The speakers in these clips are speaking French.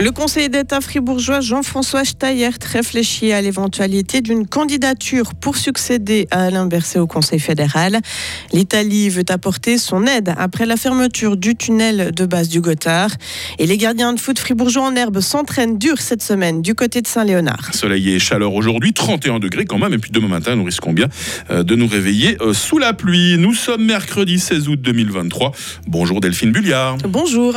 Le conseiller d'État fribourgeois Jean-François Steyert réfléchit à l'éventualité d'une candidature pour succéder à Alain Berset au Conseil fédéral. L'Italie veut apporter son aide après la fermeture du tunnel de base du Gothard. Et les gardiens de foot fribourgeois en herbe s'entraînent dur cette semaine du côté de Saint-Léonard. Soleil et chaleur aujourd'hui, 31 degrés quand même. Et puis demain matin, nous risquons bien euh, de nous réveiller euh, sous la pluie. Nous sommes mercredi 16 août 2023. Bonjour Delphine Bulliard. Bonjour.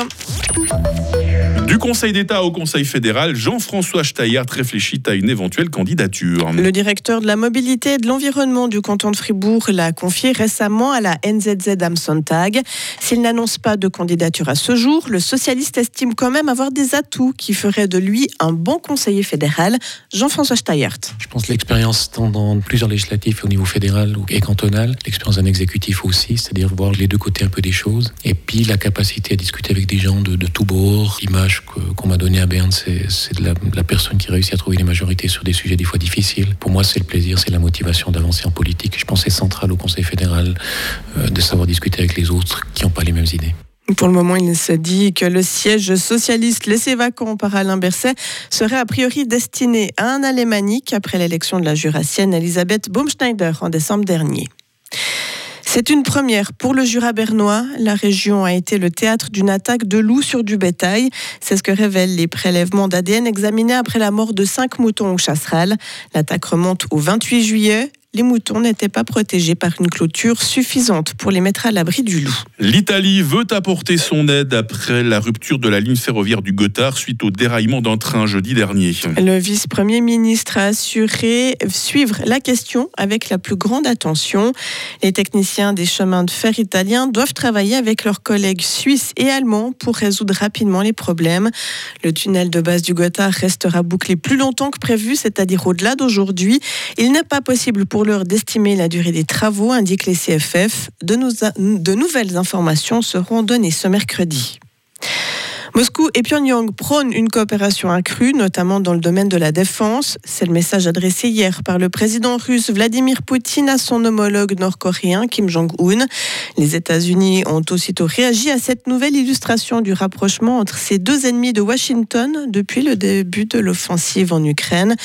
Du Conseil d'État au Conseil fédéral, Jean-François Steyert réfléchit à une éventuelle candidature. Le directeur de la mobilité et de l'environnement du canton de Fribourg l'a confié récemment à la NZZ am Sonntag. S'il n'annonce pas de candidature à ce jour, le socialiste estime quand même avoir des atouts qui feraient de lui un bon conseiller fédéral. Jean-François Steyert. Je pense que l'expérience dans plusieurs législatifs au niveau fédéral et cantonal, l'expérience d'un exécutif aussi, c'est-à-dire voir les deux côtés un peu des choses, et puis la capacité à discuter avec des gens de, de tous bords, images qu'on m'a donné à Berne, c'est la, personne qui réussit à trouver des majorités sur des sujets des fois difficiles. Pour moi, c'est le plaisir, c'est la motivation d'avancer en politique. Je pense que c'est central au Conseil fédéral euh, de savoir discuter avec les autres qui n'ont pas les mêmes idées. Pour le moment, il se dit que le siège socialiste laissé vacant par Alain Berset serait a priori destiné à un alémanique après l'élection de la jurassienne Elisabeth Baumschneider en décembre dernier. C'est une première pour le Jura bernois. La région a été le théâtre d'une attaque de loups sur du bétail. C'est ce que révèlent les prélèvements d'ADN examinés après la mort de cinq moutons au chasseral. L'attaque remonte au 28 juillet les moutons n'étaient pas protégés par une clôture suffisante pour les mettre à l'abri du loup. L'Italie veut apporter son aide après la rupture de la ligne ferroviaire du Gothard suite au déraillement d'un train jeudi dernier. Le vice-premier ministre a assuré suivre la question avec la plus grande attention. Les techniciens des chemins de fer italiens doivent travailler avec leurs collègues suisses et allemands pour résoudre rapidement les problèmes. Le tunnel de base du Gothard restera bouclé plus longtemps que prévu, c'est-à-dire au-delà d'aujourd'hui. Il n'est pas possible pour pour l'heure d'estimer la durée des travaux, indiquent les CFF. De, de nouvelles informations seront données ce mercredi. Moscou et Pyongyang prônent une coopération accrue, notamment dans le domaine de la défense. C'est le message adressé hier par le président russe Vladimir Poutine à son homologue nord-coréen Kim Jong-un. Les États-Unis ont aussitôt réagi à cette nouvelle illustration du rapprochement entre ces deux ennemis de Washington depuis le début de l'offensive en Ukraine.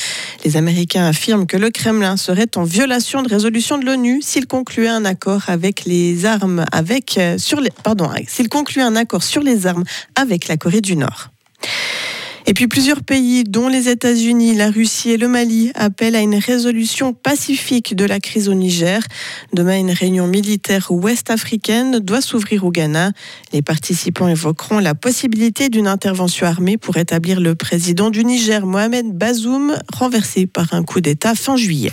Les Américains affirment que le Kremlin serait en violation de résolution de l'ONU s'il concluait un accord avec les armes avec euh, sur les pardon s'il concluait un accord sur les armes avec la Corée du Nord. Et puis plusieurs pays, dont les États-Unis, la Russie et le Mali, appellent à une résolution pacifique de la crise au Niger. Demain, une réunion militaire ouest-africaine doit s'ouvrir au Ghana. Les participants évoqueront la possibilité d'une intervention armée pour établir le président du Niger, Mohamed Bazoum, renversé par un coup d'État fin juillet.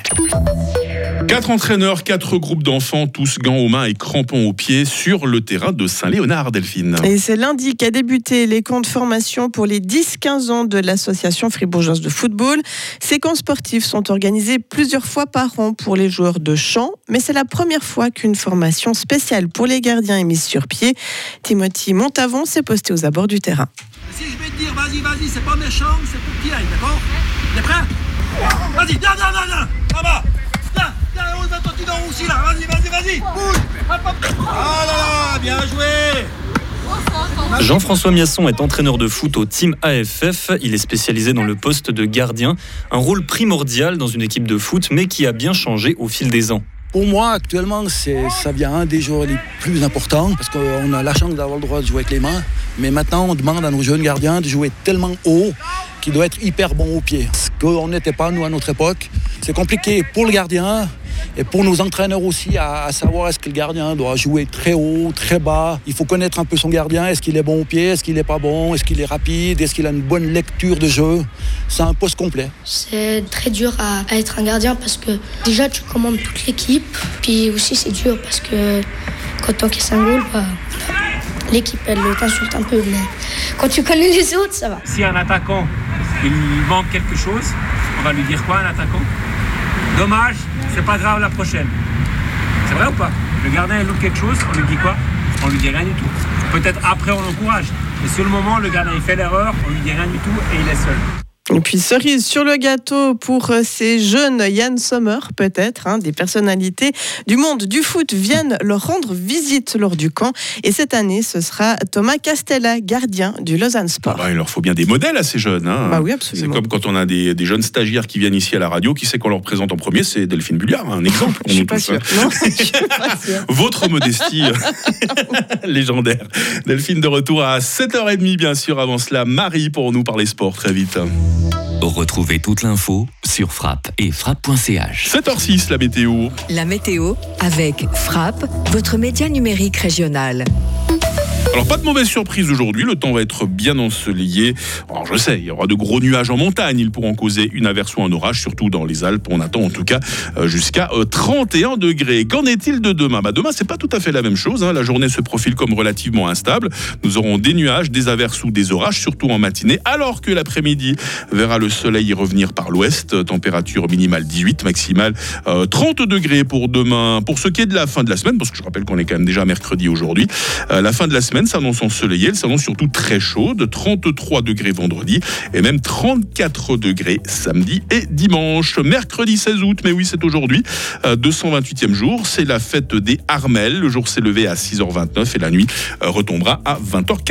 Quatre entraîneurs, quatre groupes d'enfants, tous gants aux mains et crampons aux pieds sur le terrain de Saint-Léonard, Delphine. Et c'est lundi qu'a débuté les camps de formation pour les 10-15 ans de l'association fribourgeoise de football. Ces camps sportifs sont organisés plusieurs fois par an pour les joueurs de champ, mais c'est la première fois qu'une formation spéciale pour les gardiens est mise sur pied. Timothy Montavon s'est posté aux abords du terrain. Si je vais te dire, vas-y, vas-y, c'est pas méchant, c'est pour qui aille, d'accord? T'es prêt? Vas-y, viens, viens, viens, viens, là-bas Jean-François Miasson est entraîneur de foot au Team AFF. Il est spécialisé dans le poste de gardien, un rôle primordial dans une équipe de foot, mais qui a bien changé au fil des ans. Pour moi, actuellement, ça vient un des joueurs les plus importants parce qu'on a la chance d'avoir le droit de jouer avec les mains. Mais maintenant, on demande à nos jeunes gardiens de jouer tellement haut qu'il doit être hyper bon au pied. Ce qu'on n'était pas, nous, à notre époque. C'est compliqué pour le gardien, et pour nos entraîneurs aussi à, savoir est-ce que le gardien doit jouer très haut, très bas. Il faut connaître un peu son gardien. Est-ce qu'il est bon au pied Est-ce qu'il n'est pas bon Est-ce qu'il est rapide Est-ce qu'il a une bonne lecture de jeu C'est un poste complet. C'est très dur à, être un gardien parce que déjà tu commandes toute l'équipe. Puis aussi c'est dur parce que quand tu encaisses un goal, bah, l'équipe elle t'insulte un peu. Mais quand tu connais les autres, ça va. Si un attaquant il manque quelque chose, on va lui dire quoi un attaquant? Dommage, c'est pas grave la prochaine. C'est vrai ou pas? Le gardien il loupe quelque chose, on lui dit quoi? On lui dit rien du tout. Peut-être après on l'encourage. Mais sur le moment, le gardien il fait l'erreur, on lui dit rien du tout et il est seul. Et puis cerise sur le gâteau pour euh, ces jeunes Yann Sommer, peut-être, hein, des personnalités du monde du foot viennent leur rendre visite lors du camp. Et cette année, ce sera Thomas Castella, gardien du Lausanne Sport. Ah bah, il leur faut bien des modèles à ces jeunes. hein. Bah oui, C'est absolument. comme quand on a des, des jeunes stagiaires qui viennent ici à la radio, qui sait qu'on leur présente en premier, c'est Delphine Bulliard, un exemple. Je suis pas hein. Non, je suis pas. Votre modestie euh, légendaire. Delphine de retour à 7h30, bien sûr. Avant cela, Marie pour nous parler sport très vite. Retrouvez toute l'info sur frappe et frappe.ch. 7h06, la météo. La météo avec Frappe, votre média numérique régional. Alors, pas de mauvaise surprise aujourd'hui. Le temps va être bien ensoleillé. Alors, je sais, il y aura de gros nuages en montagne. Ils pourront causer une averse ou un orage, surtout dans les Alpes. On attend en tout cas euh, jusqu'à euh, 31 degrés. Qu'en est-il de demain? Bah, Demain, c'est pas tout à fait la même chose. hein. La journée se profile comme relativement instable. Nous aurons des nuages, des averses ou des orages, surtout en matinée, alors que l'après-midi verra le soleil revenir par l'ouest. Température minimale 18, maximale euh, 30 degrés pour demain. Pour ce qui est de la fin de la semaine, parce que je rappelle qu'on est quand même déjà mercredi aujourd'hui, euh, la fin de la semaine s'annonce ensoleillée, elle s'annonce surtout très chaude, 33 degrés vendredi et même 34 degrés samedi et dimanche. Mercredi 16 août, mais oui c'est aujourd'hui, euh, 228e jour, c'est la fête des Armelles. Le jour s'est levé à 6h29 et la nuit euh, retombera à 20h40.